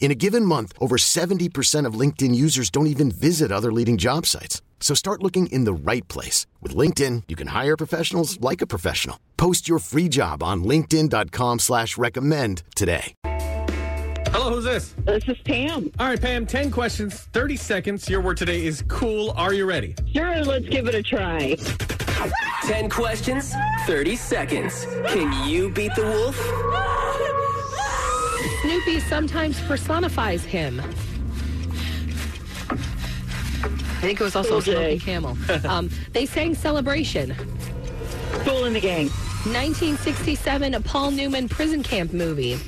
In a given month, over 70% of LinkedIn users don't even visit other leading job sites. So start looking in the right place. With LinkedIn, you can hire professionals like a professional. Post your free job on linkedin.com slash recommend today. Hello, who's this? This is Pam. All right, Pam, 10 questions, 30 seconds. Your word today is cool. Are you ready? Sure, let's give it a try. 10 questions, 30 seconds. Can you beat the wolf? Snoopy sometimes personifies him. I think it was also Okay. Smoking Camel. Um, they sang Celebration. Kool and the Gang. 1967, a Paul Newman prison camp movie.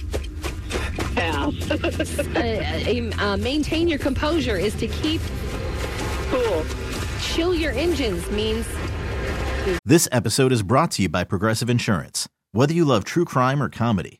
Pass. Uh, uh, maintain your composure is to keep cool. chill your engines means This episode is brought to you by Progressive Insurance. Whether you love true crime or comedy,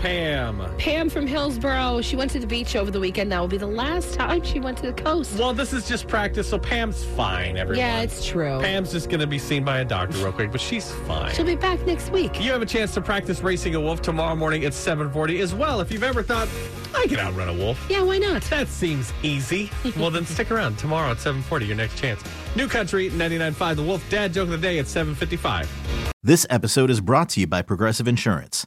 Pam. Pam from Hillsboro. She went to the beach over the weekend. That will be the last time she went to the coast. Well, this is just practice, so Pam's fine, everyone. yeah, it's true. Pam's just going to be seen by a doctor real quick, but she's fine. She'll be back next week. You have a chance to practice racing a wolf tomorrow morning at 740 as well. If you've ever thought, I could outrun a wolf. Yeah, why not? That seems easy. well, then stick around tomorrow at 740, your next chance. New Country 99.5 The Wolf Dad Joke of the Day at 755. This episode is brought to you by Progressive Insurance.